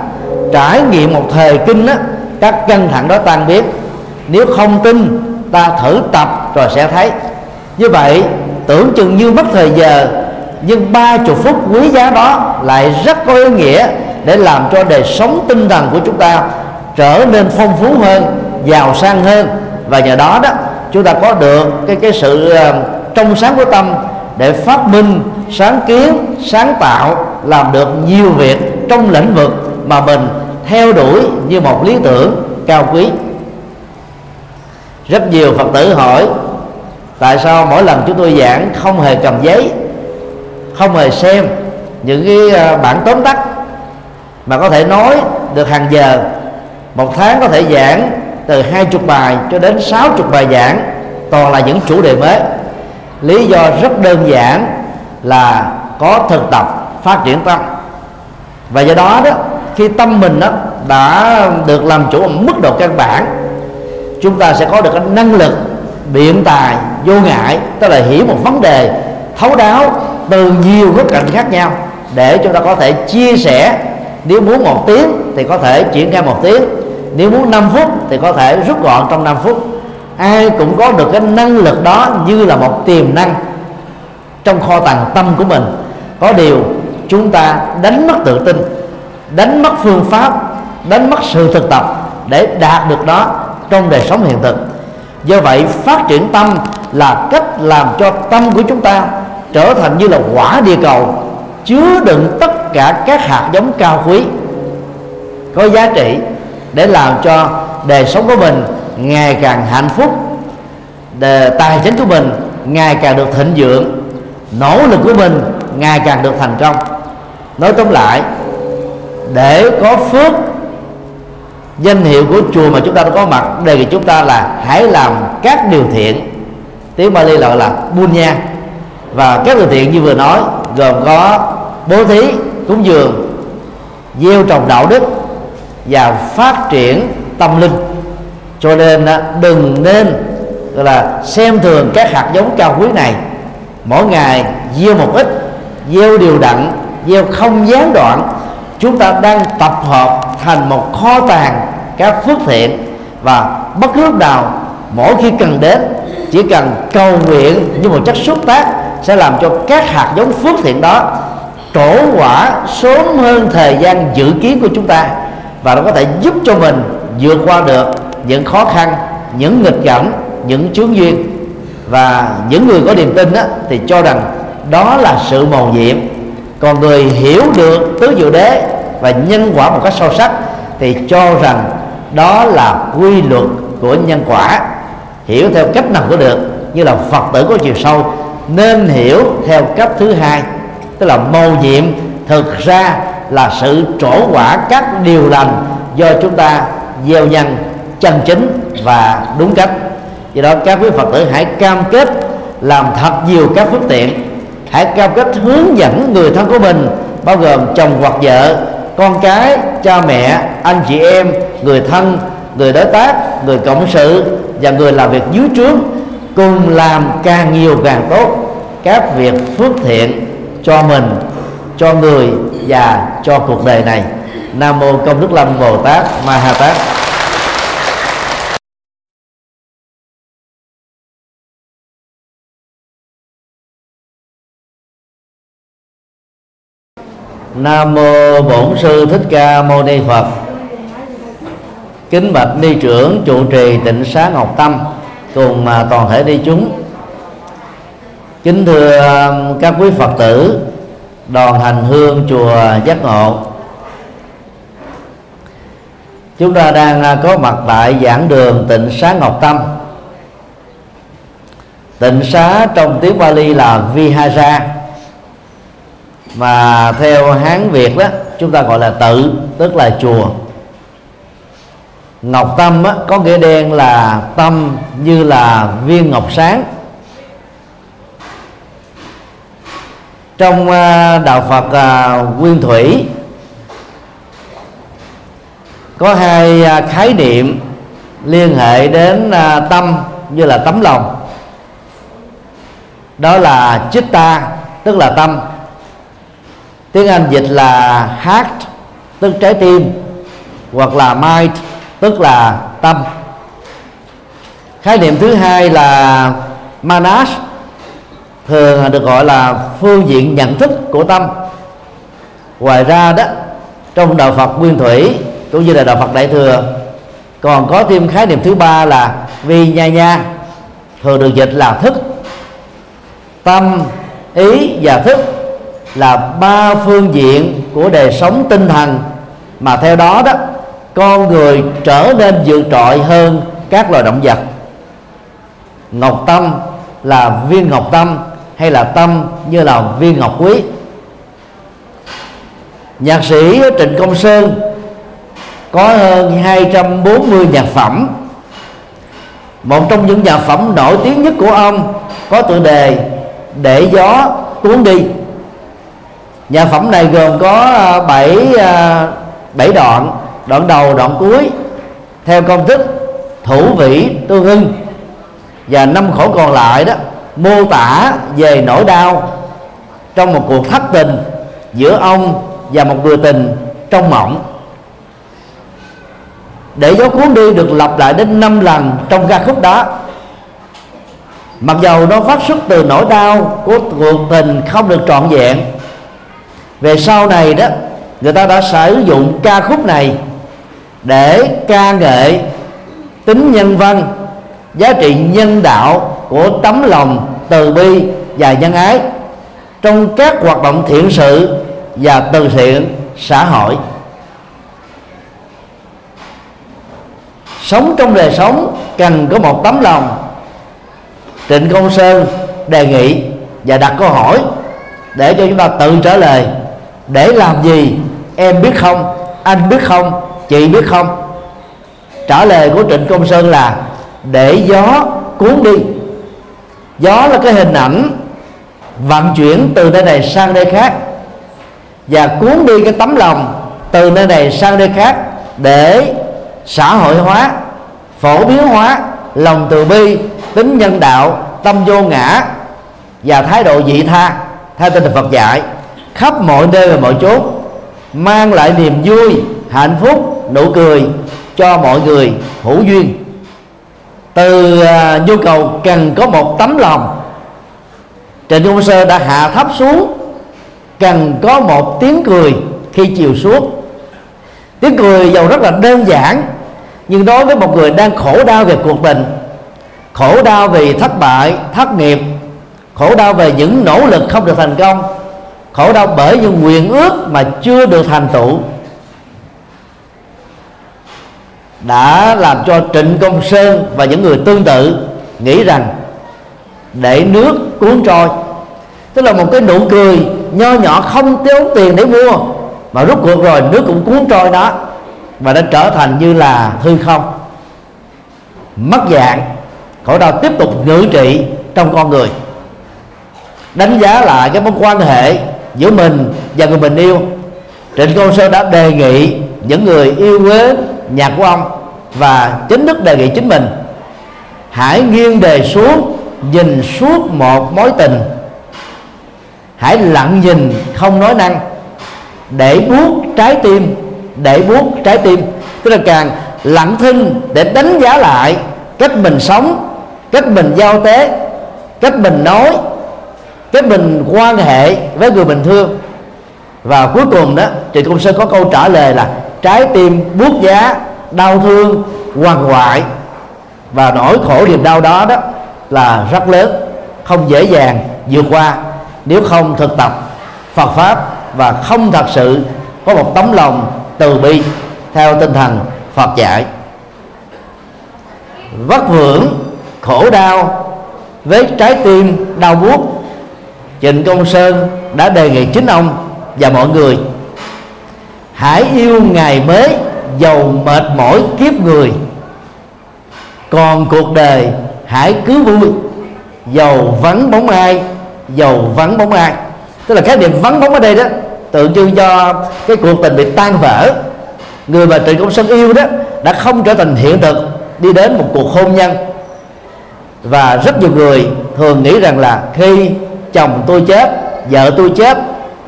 trải nghiệm một thời kinh đó các căng thẳng đó tan biến. Nếu không tin, ta thử tập rồi sẽ thấy. Như vậy, tưởng chừng như mất thời giờ, nhưng ba chục phút quý giá đó lại rất có ý nghĩa để làm cho đời sống tinh thần của chúng ta trở nên phong phú hơn, giàu sang hơn. Và nhờ đó đó, chúng ta có được cái cái sự ờ, trong sáng của tâm để phát minh, sáng kiến, sáng tạo, làm được nhiều việc trong lĩnh vực mà mình theo đuổi như một lý tưởng cao quý. Rất nhiều phật tử hỏi, tại sao mỗi lần chúng tôi giảng không hề cầm giấy, không hề xem những cái à, bản tóm tắt mà có thể nói được hàng giờ. Một tháng có thể giảng từ hai chục bài cho đến sáu chục bài giảng, toàn là những chủ đề mới. Lý do rất đơn giản là có thực tập phát triển tâm. Và do đó đó khi tâm mình đó đã được làm chủ ở mức độ căn bản, chúng ta sẽ có được cái năng lực, biện tài, vô ngại, tức là hiểu một vấn đề, thấu đáo từ nhiều góc cạnh khác nhau để chúng ta có thể chia sẻ. Nếu muốn một tiếng thì có thể triển khai một tiếng, nếu muốn 5 phút thì có thể rút gọn trong 5 phút. Ai cũng có được cái năng lực đó như là một tiềm năng trong kho tàng tâm của mình. Có điều, chúng ta đánh mất tự tin đánh mất phương pháp, đánh mất sự thực tập để đạt được đó trong đời sống hiện thực. Do vậy, phát triển tâm là cách làm cho tâm của chúng ta trở thành như là quả địa cầu, chứa đựng tất cả các hạt giống cao quý, có giá trị để làm cho đời sống của mình ngày càng hạnh phúc đề tài chính của mình ngày càng được thịnh vượng, nỗ lực của mình ngày càng được thành công. Nói tóm lại để có phước. Danh hiệu của chùa mà chúng ta đã có mặt, đề nghị chúng ta là hãy làm các điều thiện. Tiếng Bali gọi là bunya. Và các điều thiện như vừa nói, gồm có bố thí, cúng dường, gieo trồng đạo đức và phát triển tâm linh. Cho nên đừng nên, gọi là, xem thường các hạt giống cao quý này. Mỗi ngày gieo một ít, gieo điều đặn gieo không gián đoạn chúng ta đang tập hợp thành một kho tàng các phước thiện và bất cứ lúc nào mỗi khi cần đến chỉ cần cầu nguyện như một chất xúc tác sẽ làm cho các hạt giống phước thiện đó trổ quả sớm hơn thời gian dự kiến của chúng ta và nó có thể giúp cho mình vượt qua được những khó khăn những nghịch cảnh những chướng duyên. Và những người có niềm tin đó, thì cho rằng đó là sự mầu nhiệm. Còn người hiểu được tứ diệu đế và nhân quả một cách sâu sắc thì cho rằng đó là quy luật của nhân quả. Hiểu theo cách nào cũng được, như là phật tử có chiều sâu, nên hiểu theo cách thứ hai, tức là mầu nhiệm thực ra là sự trổ quả các điều lành do chúng ta gieo nhân chân chính và đúng cách. Do đó, các quý phật tử hãy cam kết làm thật nhiều các phước tiện. Hãy cam kết hướng dẫn người thân của mình, bao gồm chồng hoặc vợ con cái, cha mẹ, anh chị em, người thân, người đối tác, người cộng sự và người làm việc dưới trướng cùng làm càng nhiều càng tốt các việc phước thiện cho mình, cho người và cho cuộc đời này. Nam mô công đức lâm bồ tát ma ha tát. Nam mô bổn sư thích ca mâu ni phật. Kính bạch ni trưởng trụ trì tịnh xá ngọc tâm, cùng mà toàn thể đi chúng. Kính thưa um, các quý phật tử, đoàn hành hương chùa giác ngộ. Chúng ta đang à, có mặt tại giảng đường tịnh xá ngọc tâm. Tịnh xá trong tiếng Bali là Vihara mà theo hán việt đó chúng ta gọi là tự tức là chùa. Ngọc tâm á, có nghĩa đen là tâm như là viên ngọc sáng. Trong à, đạo phật à, nguyên thủy có hai à, khái niệm liên hệ đến tâm như là tấm lòng. Đó là chitta tức là tâm tiếng anh dịch là heart, tức trái tim, hoặc là mind, tức là tâm. Khái niệm thứ hai là manas thường được gọi là phương diện nhận thức của tâm. Ngoài ra đó, trong đạo Phật nguyên thủy cũng như là đạo Phật đại thừa, còn có thêm khái niệm thứ ba là vi nha nha, thường được dịch là thức. Tâm, ý và thức là ba phương diện của đời sống tinh thần. Mà theo đó đó, con người trở nên vượt trội hơn các loài động vật. Ngọc tâm là viên ngọc tâm hay là tâm như là viên ngọc quý? Nhạc sĩ Trịnh Công Sơn có hơn 240 nhạc phẩm. Một trong những nhạc phẩm nổi tiếng nhất của ông có tựa đề để gió cuốn đi nhạc phẩm này gồm có à, bảy à, bảy đoạn đoạn đầu đoạn cuối. Theo công thức thủ vĩ tương ưng. Và năm khổ còn lại đó mô tả về nỗi đau trong một cuộc thất tình giữa ông và một người tình trong mộng. Để dấu cuốn đi được lặp lại đến năm lần trong ca khúc đó mặc dầu nó phát xuất từ nỗi đau của cuộc tình không được trọn vẹn về sau này đó, người ta đã sử dụng ca khúc này để ca ngợi tính nhân văn, giá trị nhân đạo của tấm lòng từ bi và nhân ái trong các hoạt động thiện sự và từ thiện xã hội. Sống trong đời sống cần có một tấm lòng. Trịnh công sơn đề nghị và đặt câu hỏi để cho chúng ta tự trả lời để làm gì? Em biết không? Anh biết không? Chị biết không? Trả lời của trịnh công sơn là, để gió cuốn đi. Gió là cái hình ảnh vận chuyển từ nơi này sang nơi khác. Và cuốn đi cái tấm lòng từ nơi này sang nơi khác để xã hội hóa, phổ biến hóa, lòng từ bi, tính nhân đạo, tâm vô ngã và thái độ dị tha, theo tinh thần Phật dạy khắp mọi nơi và mọi chốn mang lại niềm vui hạnh phúc nụ cười cho mọi người hữu duyên. Từ uh, nhu cầu cần có một tấm lòng trịnh công sơ đã hạ thấp xuống cần có một tiếng cười khi chiều xuống. Tiếng cười giàu rất là đơn giản nhưng đối với một người đang khổ đau về cuộc tình khổ đau vì thất bại thất nghiệp khổ đau về những nỗ lực không được thành công khổ đau bởi những nguyện ước mà chưa được thành tựu. Đã làm cho trịnh công sơn và những người tương tự nghĩ rằng để nước cuốn trôi, tức là một cái nụ cười nho nhỏ không tốn tiền để mua, mà rút cuộc rồi nước cũng cuốn trôi đó và đã trở thành như là hư không. Mất dạng, khổ đau tiếp tục ngự trị trong con người. Đánh giá lại cái mối quan hệ giữa mình và người mình yêu. Trịnh công sơn đã đề nghị những người yêu quế nhạc của ông và chính thức đề nghị chính mình hãy nghiêng đề xuống, nhìn suốt một mối tình. Hãy lặng nhìn, không nói năng. Để buốt trái tim, để buốt trái tim. Tức là càng lặng thinh để đánh giá lại cách mình sống, cách mình giao tế, cách mình nói cái mình quan hệ với người bình thường và cuối cùng đó, thì công sơn có câu trả lời là trái tim buốt giá, đau thương hoàng hoại và nỗi khổ niềm đau đó đó là rất lớn, không dễ dàng vượt qua. Nếu không thực tập Phật pháp và không thật sự có một tấm lòng từ bi theo tinh thần Phật dạy. Vất vưởng, khổ đau với trái tim đau buốt Trịnh Công Sơn đã đề nghị chính ông và mọi người, hãy yêu ngày mới, giàu mệt mỏi kiếp người. Còn cuộc đời, hãy cứ vui giàu vắng bóng ai, giàu vắng bóng ai. Tức là cái niệm vắng bóng ở đây đó, tượng trưng cho cái cuộc tình bị tan vỡ. Người mà trịnh công sơn yêu đó đã không trở thành hiện thực, đi đến một cuộc hôn nhân. Và rất nhiều người thường nghĩ rằng là khi chồng tôi chết, vợ tôi chết,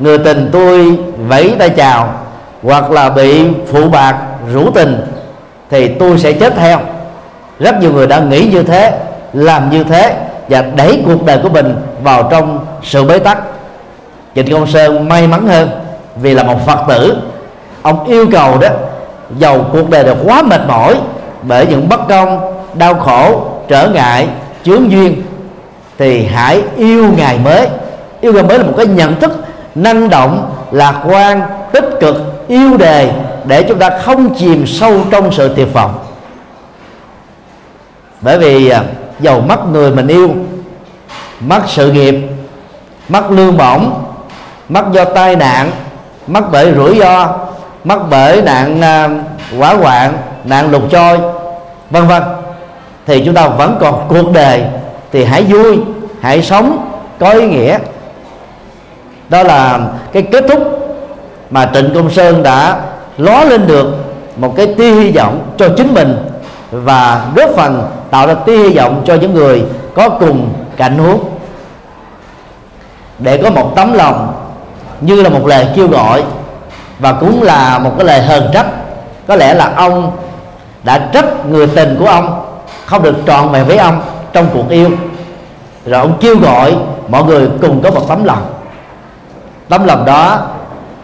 người tình tôi vẫy tay chào, hoặc là bị phụ bạc rủ tình, thì tôi sẽ chết theo. Rất nhiều người đã nghĩ như thế, làm như thế, và đẩy cuộc đời của mình vào trong sự bế tắc. Trịnh Công Sơn may mắn hơn, vì là một Phật tử. Ông yêu cầu đó, dầu cuộc đời được quá mệt mỏi, bởi những bất công, đau khổ, trở ngại, chướng duyên thì hãy yêu ngày mới. Yêu ngày mới là một cái nhận thức năng động, lạc quan, tích cực, yêu đề để chúng ta không chìm sâu trong sự tuyệt vọng. Bởi vì à, dầu mất người mình yêu mất sự nghiệp mất lương bổng mất do tai nạn mất bởi rủi ro mất bởi nạn à, quả hoạn, nạn lục trôi, vân vân, thì chúng ta vẫn còn cuộc đời thì hãy vui, hãy sống có ý nghĩa. Đó là cái kết thúc mà trịnh công sơn đã ló lên được một cái tia hy vọng cho chính mình và góp phần tạo ra tia hy vọng cho những người có cùng cảnh huống. Để có một tấm lòng như là một lời kêu gọi và cũng là một cái lời hờn trách, có lẽ là ông đã trách người tình của ông không được trọn vẹn với ông trong cuộc yêu. Rồi ông kêu gọi mọi người cùng có một tấm lòng. Tấm lòng đó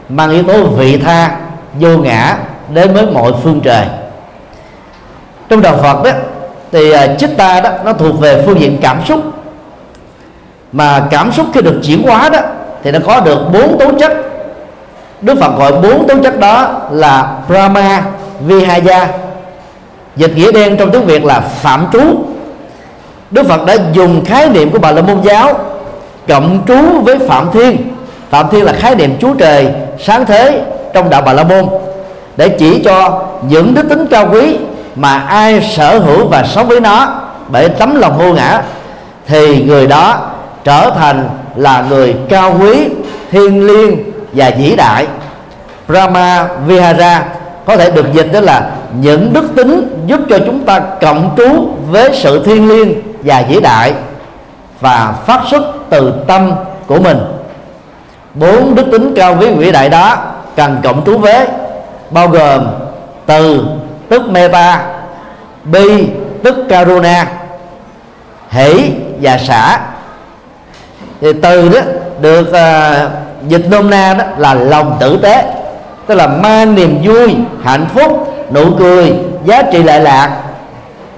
mang yếu tố vị tha, vô ngã đến với mọi phương trời. Trong đạo Phật đó thì à, chích ta đó, nó thuộc về phương diện cảm xúc. Mà cảm xúc khi được chuyển hóa đó, thì nó có được bốn tố chất. Đức Phật gọi bốn tố chất đó là Brahma, Vihaya. Dịch nghĩa đen trong tiếng Việt là phạm trú. Đức Phật đã dùng khái niệm của Bà La Môn giáo cộng trú với Phạm Thiên. Phạm Thiên là khái niệm chúa trời sáng thế trong đạo Bà La Môn, để chỉ cho những đức tính cao quý mà ai sở hữu và sống với nó bởi tấm lòng vô ngã, thì người đó trở thành là người cao quý thiên liêng và vĩ đại. Brahma Vihara có thể được dịch đó là những đức tính giúp cho chúng ta cộng trú với sự thiên liêng và vĩ đại và phát xuất từ tâm của mình. Bốn đức tính cao quý vĩ đại đó cần cộng trú vế bao gồm từ tức meta bi tức karuna hỷ và xả. Thì từ đó được uh, dịch nôm na đó là lòng tử tế tức là mang niềm vui hạnh phúc nụ cười giá trị lệ lạc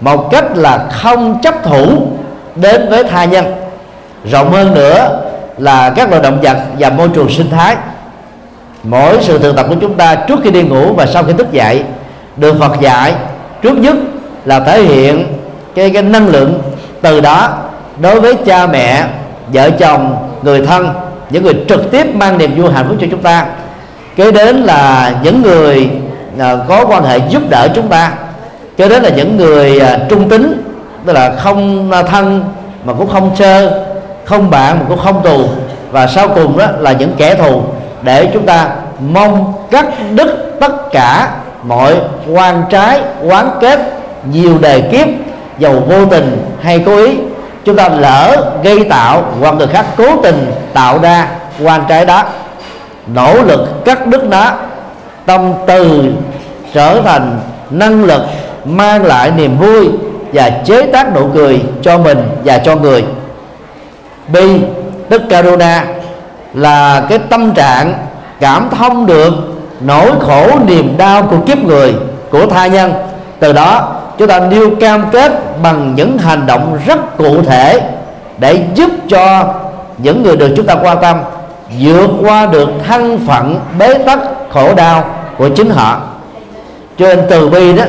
một cách là không chấp thủ đến với tha nhân. Rộng hơn nữa là các loài động vật và môi trường sinh thái. Mỗi sự thực tập của chúng ta trước khi đi ngủ và sau khi thức dậy được Phật dạy trước nhất là thể hiện cái cái năng lượng từ đó đối với cha mẹ, vợ chồng, người thân, những người trực tiếp mang niềm vui hạnh phúc cho chúng ta. Kế đến là những người à, có quan hệ giúp đỡ chúng ta cho đến là những người à, trung tính tức là không à, thân mà cũng không sơ không bạn mà cũng không tù. Và sau cùng đó là những kẻ thù để chúng ta mong cắt đứt tất cả mọi quan trái quán kết nhiều đề kiếp dầu vô tình hay cố ý. Chúng ta lỡ gây tạo hoặc người khác cố tình tạo ra quan trái đó. Nỗ lực cắt đứt nó tâm từ trở thành năng lực mang lại niềm vui và chế tác nụ cười cho mình và cho người. Bi tức karuna là cái tâm trạng cảm thông được nỗi khổ niềm đau của kiếp người, của tha nhân. Từ đó, chúng ta nêu cam kết bằng những hành động rất cụ thể để giúp cho những người được chúng ta quan tâm vượt qua được thân phận bế tắc khổ đau của chính họ. Cho nên từ bi đó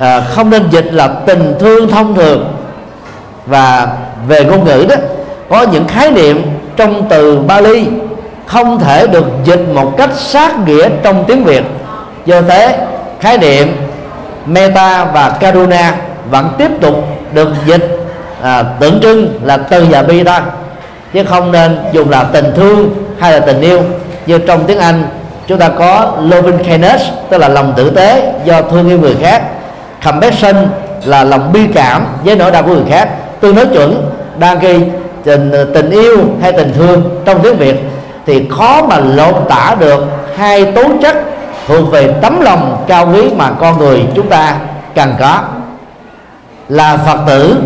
à, không nên dịch là tình thương thông thường. Và về ngôn ngữ đó có những khái niệm trong từ Bali không thể được dịch một cách sát nghĩa trong tiếng Việt. Do thế khái niệm meta và karuna vẫn tiếp tục được dịch à, tượng trưng là từ và bi thôi chứ không nên dùng là tình thương hay là tình yêu. Như trong tiếng Anh chúng ta có loving kindness tức là lòng tử tế do thương yêu người khác compassion là lòng bi cảm với nỗi đau của người khác. Tương đối chuẩn, đang ghi tình tình yêu hay tình thương trong tiếng Việt thì khó mà lột tả được hai tố chất thuộc về tấm lòng cao quý mà con người chúng ta cần có. Là Phật tử,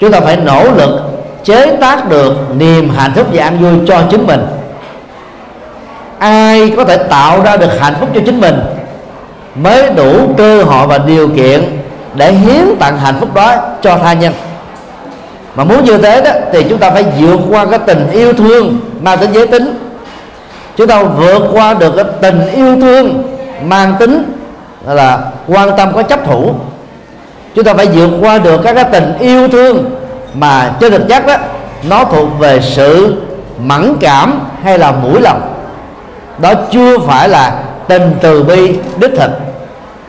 chúng ta phải nỗ lực chế tác được niềm hạnh phúc và an vui cho chính mình. Ai có thể tạo ra được hạnh phúc cho chính mình? Mới đủ cơ hội và điều kiện để hiến tặng hạnh phúc đó cho tha nhân. Mà muốn như thế đó, thì chúng ta phải vượt qua cái tình yêu thương mang tính giới tính. Chúng ta vượt qua được cái tình yêu thương mang tính là quan tâm, có chấp thủ. Chúng ta phải vượt qua được các cái tình yêu thương mà trên thực chất đó, nó thuộc về sự mẫn cảm hay là mũi lòng. Đó chưa phải là tình từ bi đích thực.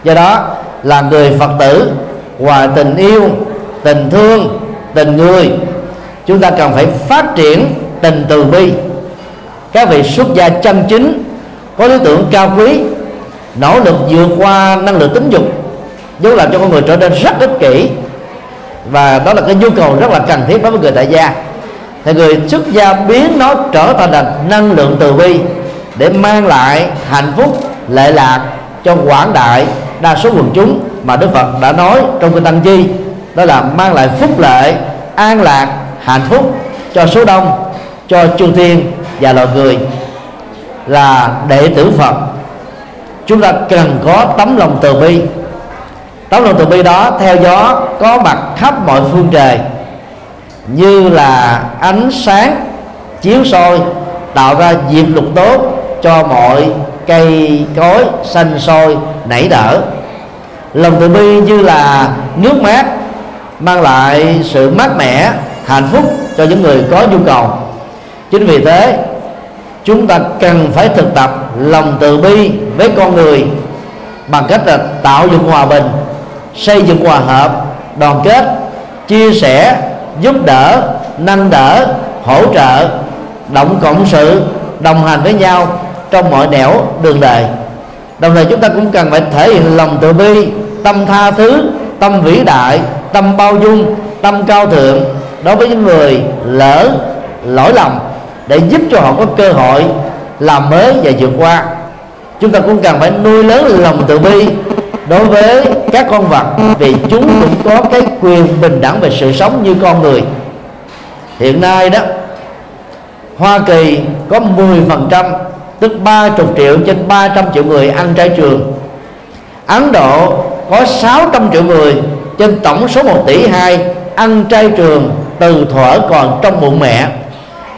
Do đó, là người phật tử, hòa tình yêu, tình thương, tình người, chúng ta cần phải phát triển tình từ bi. Các vị xuất gia chân chính, có lý tưởng cao quý, nỗ lực vượt qua năng lượng tính dục giúp làm cho con người trở nên rất ích kỷ. Và đó là cái nhu cầu rất là cần thiết đối với người tại gia. Thì người xuất gia biến nó trở thành là năng lượng từ bi để mang lại hạnh phúc lệ lạc cho quảng đại đa số quần chúng mà Đức Phật đã nói trong kinh Tăng Chi, đó là mang lại phúc lệ, an lạc, hạnh phúc cho số đông, cho chư thiên và loài người. Là đệ tử phật, chúng ta cần có tấm lòng từ bi. Tấm lòng từ bi đó theo gió có mặt khắp mọi phương trời, như là ánh sáng chiếu soi, tạo ra diệp lục tốt cho mọi cây cối xanh sôi nảy nở. Lòng từ bi như là nước mát mang lại sự mát mẻ, hạnh phúc cho những người có nhu cầu. Chính vì thế, chúng ta cần phải thực tập lòng từ bi với con người bằng cách là tạo dựng hòa bình, xây dựng hòa hợp, đoàn kết, chia sẻ, giúp đỡ, nâng đỡ, hỗ trợ, động cộng sự, đồng hành với nhau trong mọi nẻo đường đời. Đồng thời chúng ta cũng cần phải thể hiện lòng từ bi, tâm tha thứ, tâm vĩ đại, tâm bao dung, tâm cao thượng đối với những người lỡ, lỗi lầm để giúp cho họ có cơ hội làm mới và vượt qua. Chúng ta cũng cần phải nuôi lớn lòng từ bi đối với các con vật vì chúng cũng có cái quyền bình đẳng về sự sống như con người. Hiện nay đó, Hoa Kỳ có 10% tức 30 triệu trên 300 triệu người ăn chay trường. Ấn Độ có 600 triệu người trên tổng số 1 tỷ 2 ăn chay trường từ thuở còn trong bụng mẹ.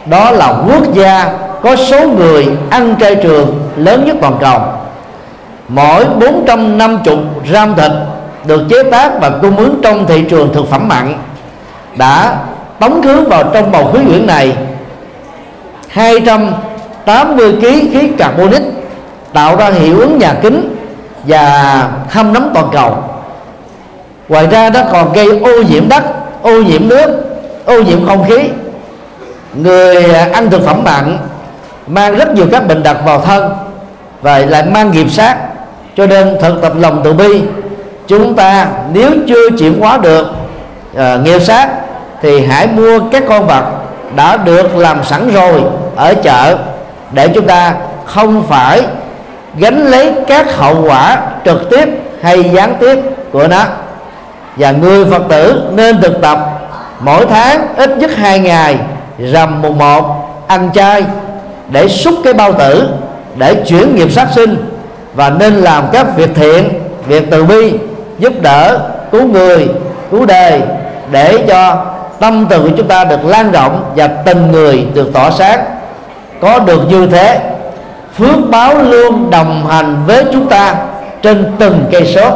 Đó là quốc gia có số người ăn chay trường lớn nhất toàn cầu. Mỗi 450 gram thịt được chế tác và cung ứng trong thị trường thực phẩm mặn đã tống khứ vào trong bầu khí quyển này. 200 280 kg khí carbonic tạo ra hiệu ứng nhà kính và hâm nóng toàn cầu. Ngoài ra nó còn gây ô nhiễm đất ô nhiễm nước ô nhiễm không khí. Người à, ăn thực phẩm mặn mang rất nhiều các bệnh đặc vào thân và lại mang nghiệp sát. Cho nên thực tập lòng từ bi chúng ta nếu chưa chuyển hóa được uh, nghiệp sát thì hãy mua các con vật đã được làm sẵn rồi ở chợ để chúng ta không phải gánh lấy các hậu quả trực tiếp hay gián tiếp của nó. Và người phật tử nên thực tập mỗi tháng ít nhất hai ngày rằm mùng một ăn chay để xúc cái bao tử để chuyển nghiệp sát sinh và nên làm các việc thiện, việc từ bi giúp đỡ, cứu người, cứu đời để cho tâm từ của chúng ta được lan rộng và tình người được tỏ sáng có được như thế, phước báo luôn đồng hành với chúng ta trên từng cây số.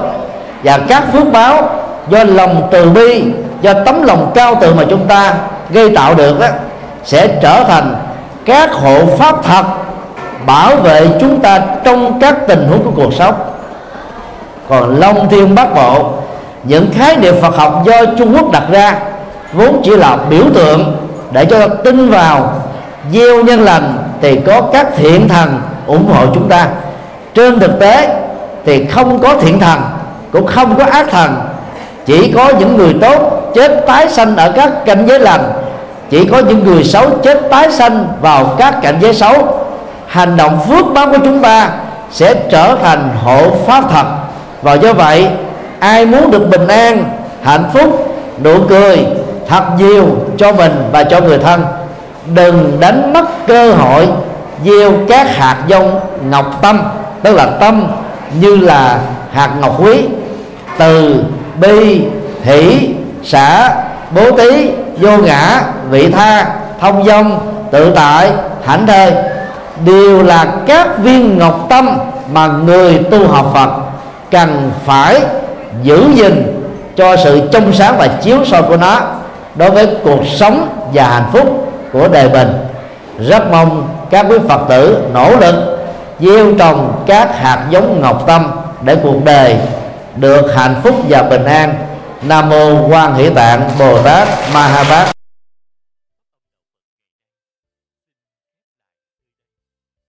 Và các phước báo do lòng từ bi, do tấm lòng cao tự mà chúng ta gây tạo được đó sẽ trở thành các hộ pháp thật bảo vệ chúng ta trong các tình huống của cuộc sống. Còn long thiên bát bộ, những khái niệm Phật học do Trung Quốc đặt ra, vốn chỉ là biểu tượng để cho ta tin vào gieo nhân lành thì có các thiện thần ủng hộ chúng ta. Trên thực tế thì không có thiện thần, cũng không có ác thần. Chỉ có những người tốt chết tái sanh ở các cảnh giới lành. Chỉ có những người xấu chết tái sanh vào các cảnh giới xấu. Hành động phước báo của chúng ta sẽ trở thành hộ pháp thật. Và do vậy, ai muốn được bình an, hạnh phúc, nụ cười thật nhiều cho mình và cho người thân đừng đánh mất cơ hội gieo các hạt giống ngọc tâm, tức là tâm như là hạt ngọc quý. Từ bi, hỷ, xã, bố thí, vô ngã, vị tha, thông dong, tự tại hạnh thơi, đều là các viên ngọc tâm mà người tu học Phật cần phải giữ gìn cho sự trong sáng và chiếu soi của nó đối với cuộc sống và hạnh phúc của đời mình. Rất mong các quý Phật tử nỗ lực gieo trồng các hạt giống ngọc tâm để cuộc đời được hạnh phúc và bình an. Nam mô quan hỷ tạng bồ tát ma ha bát.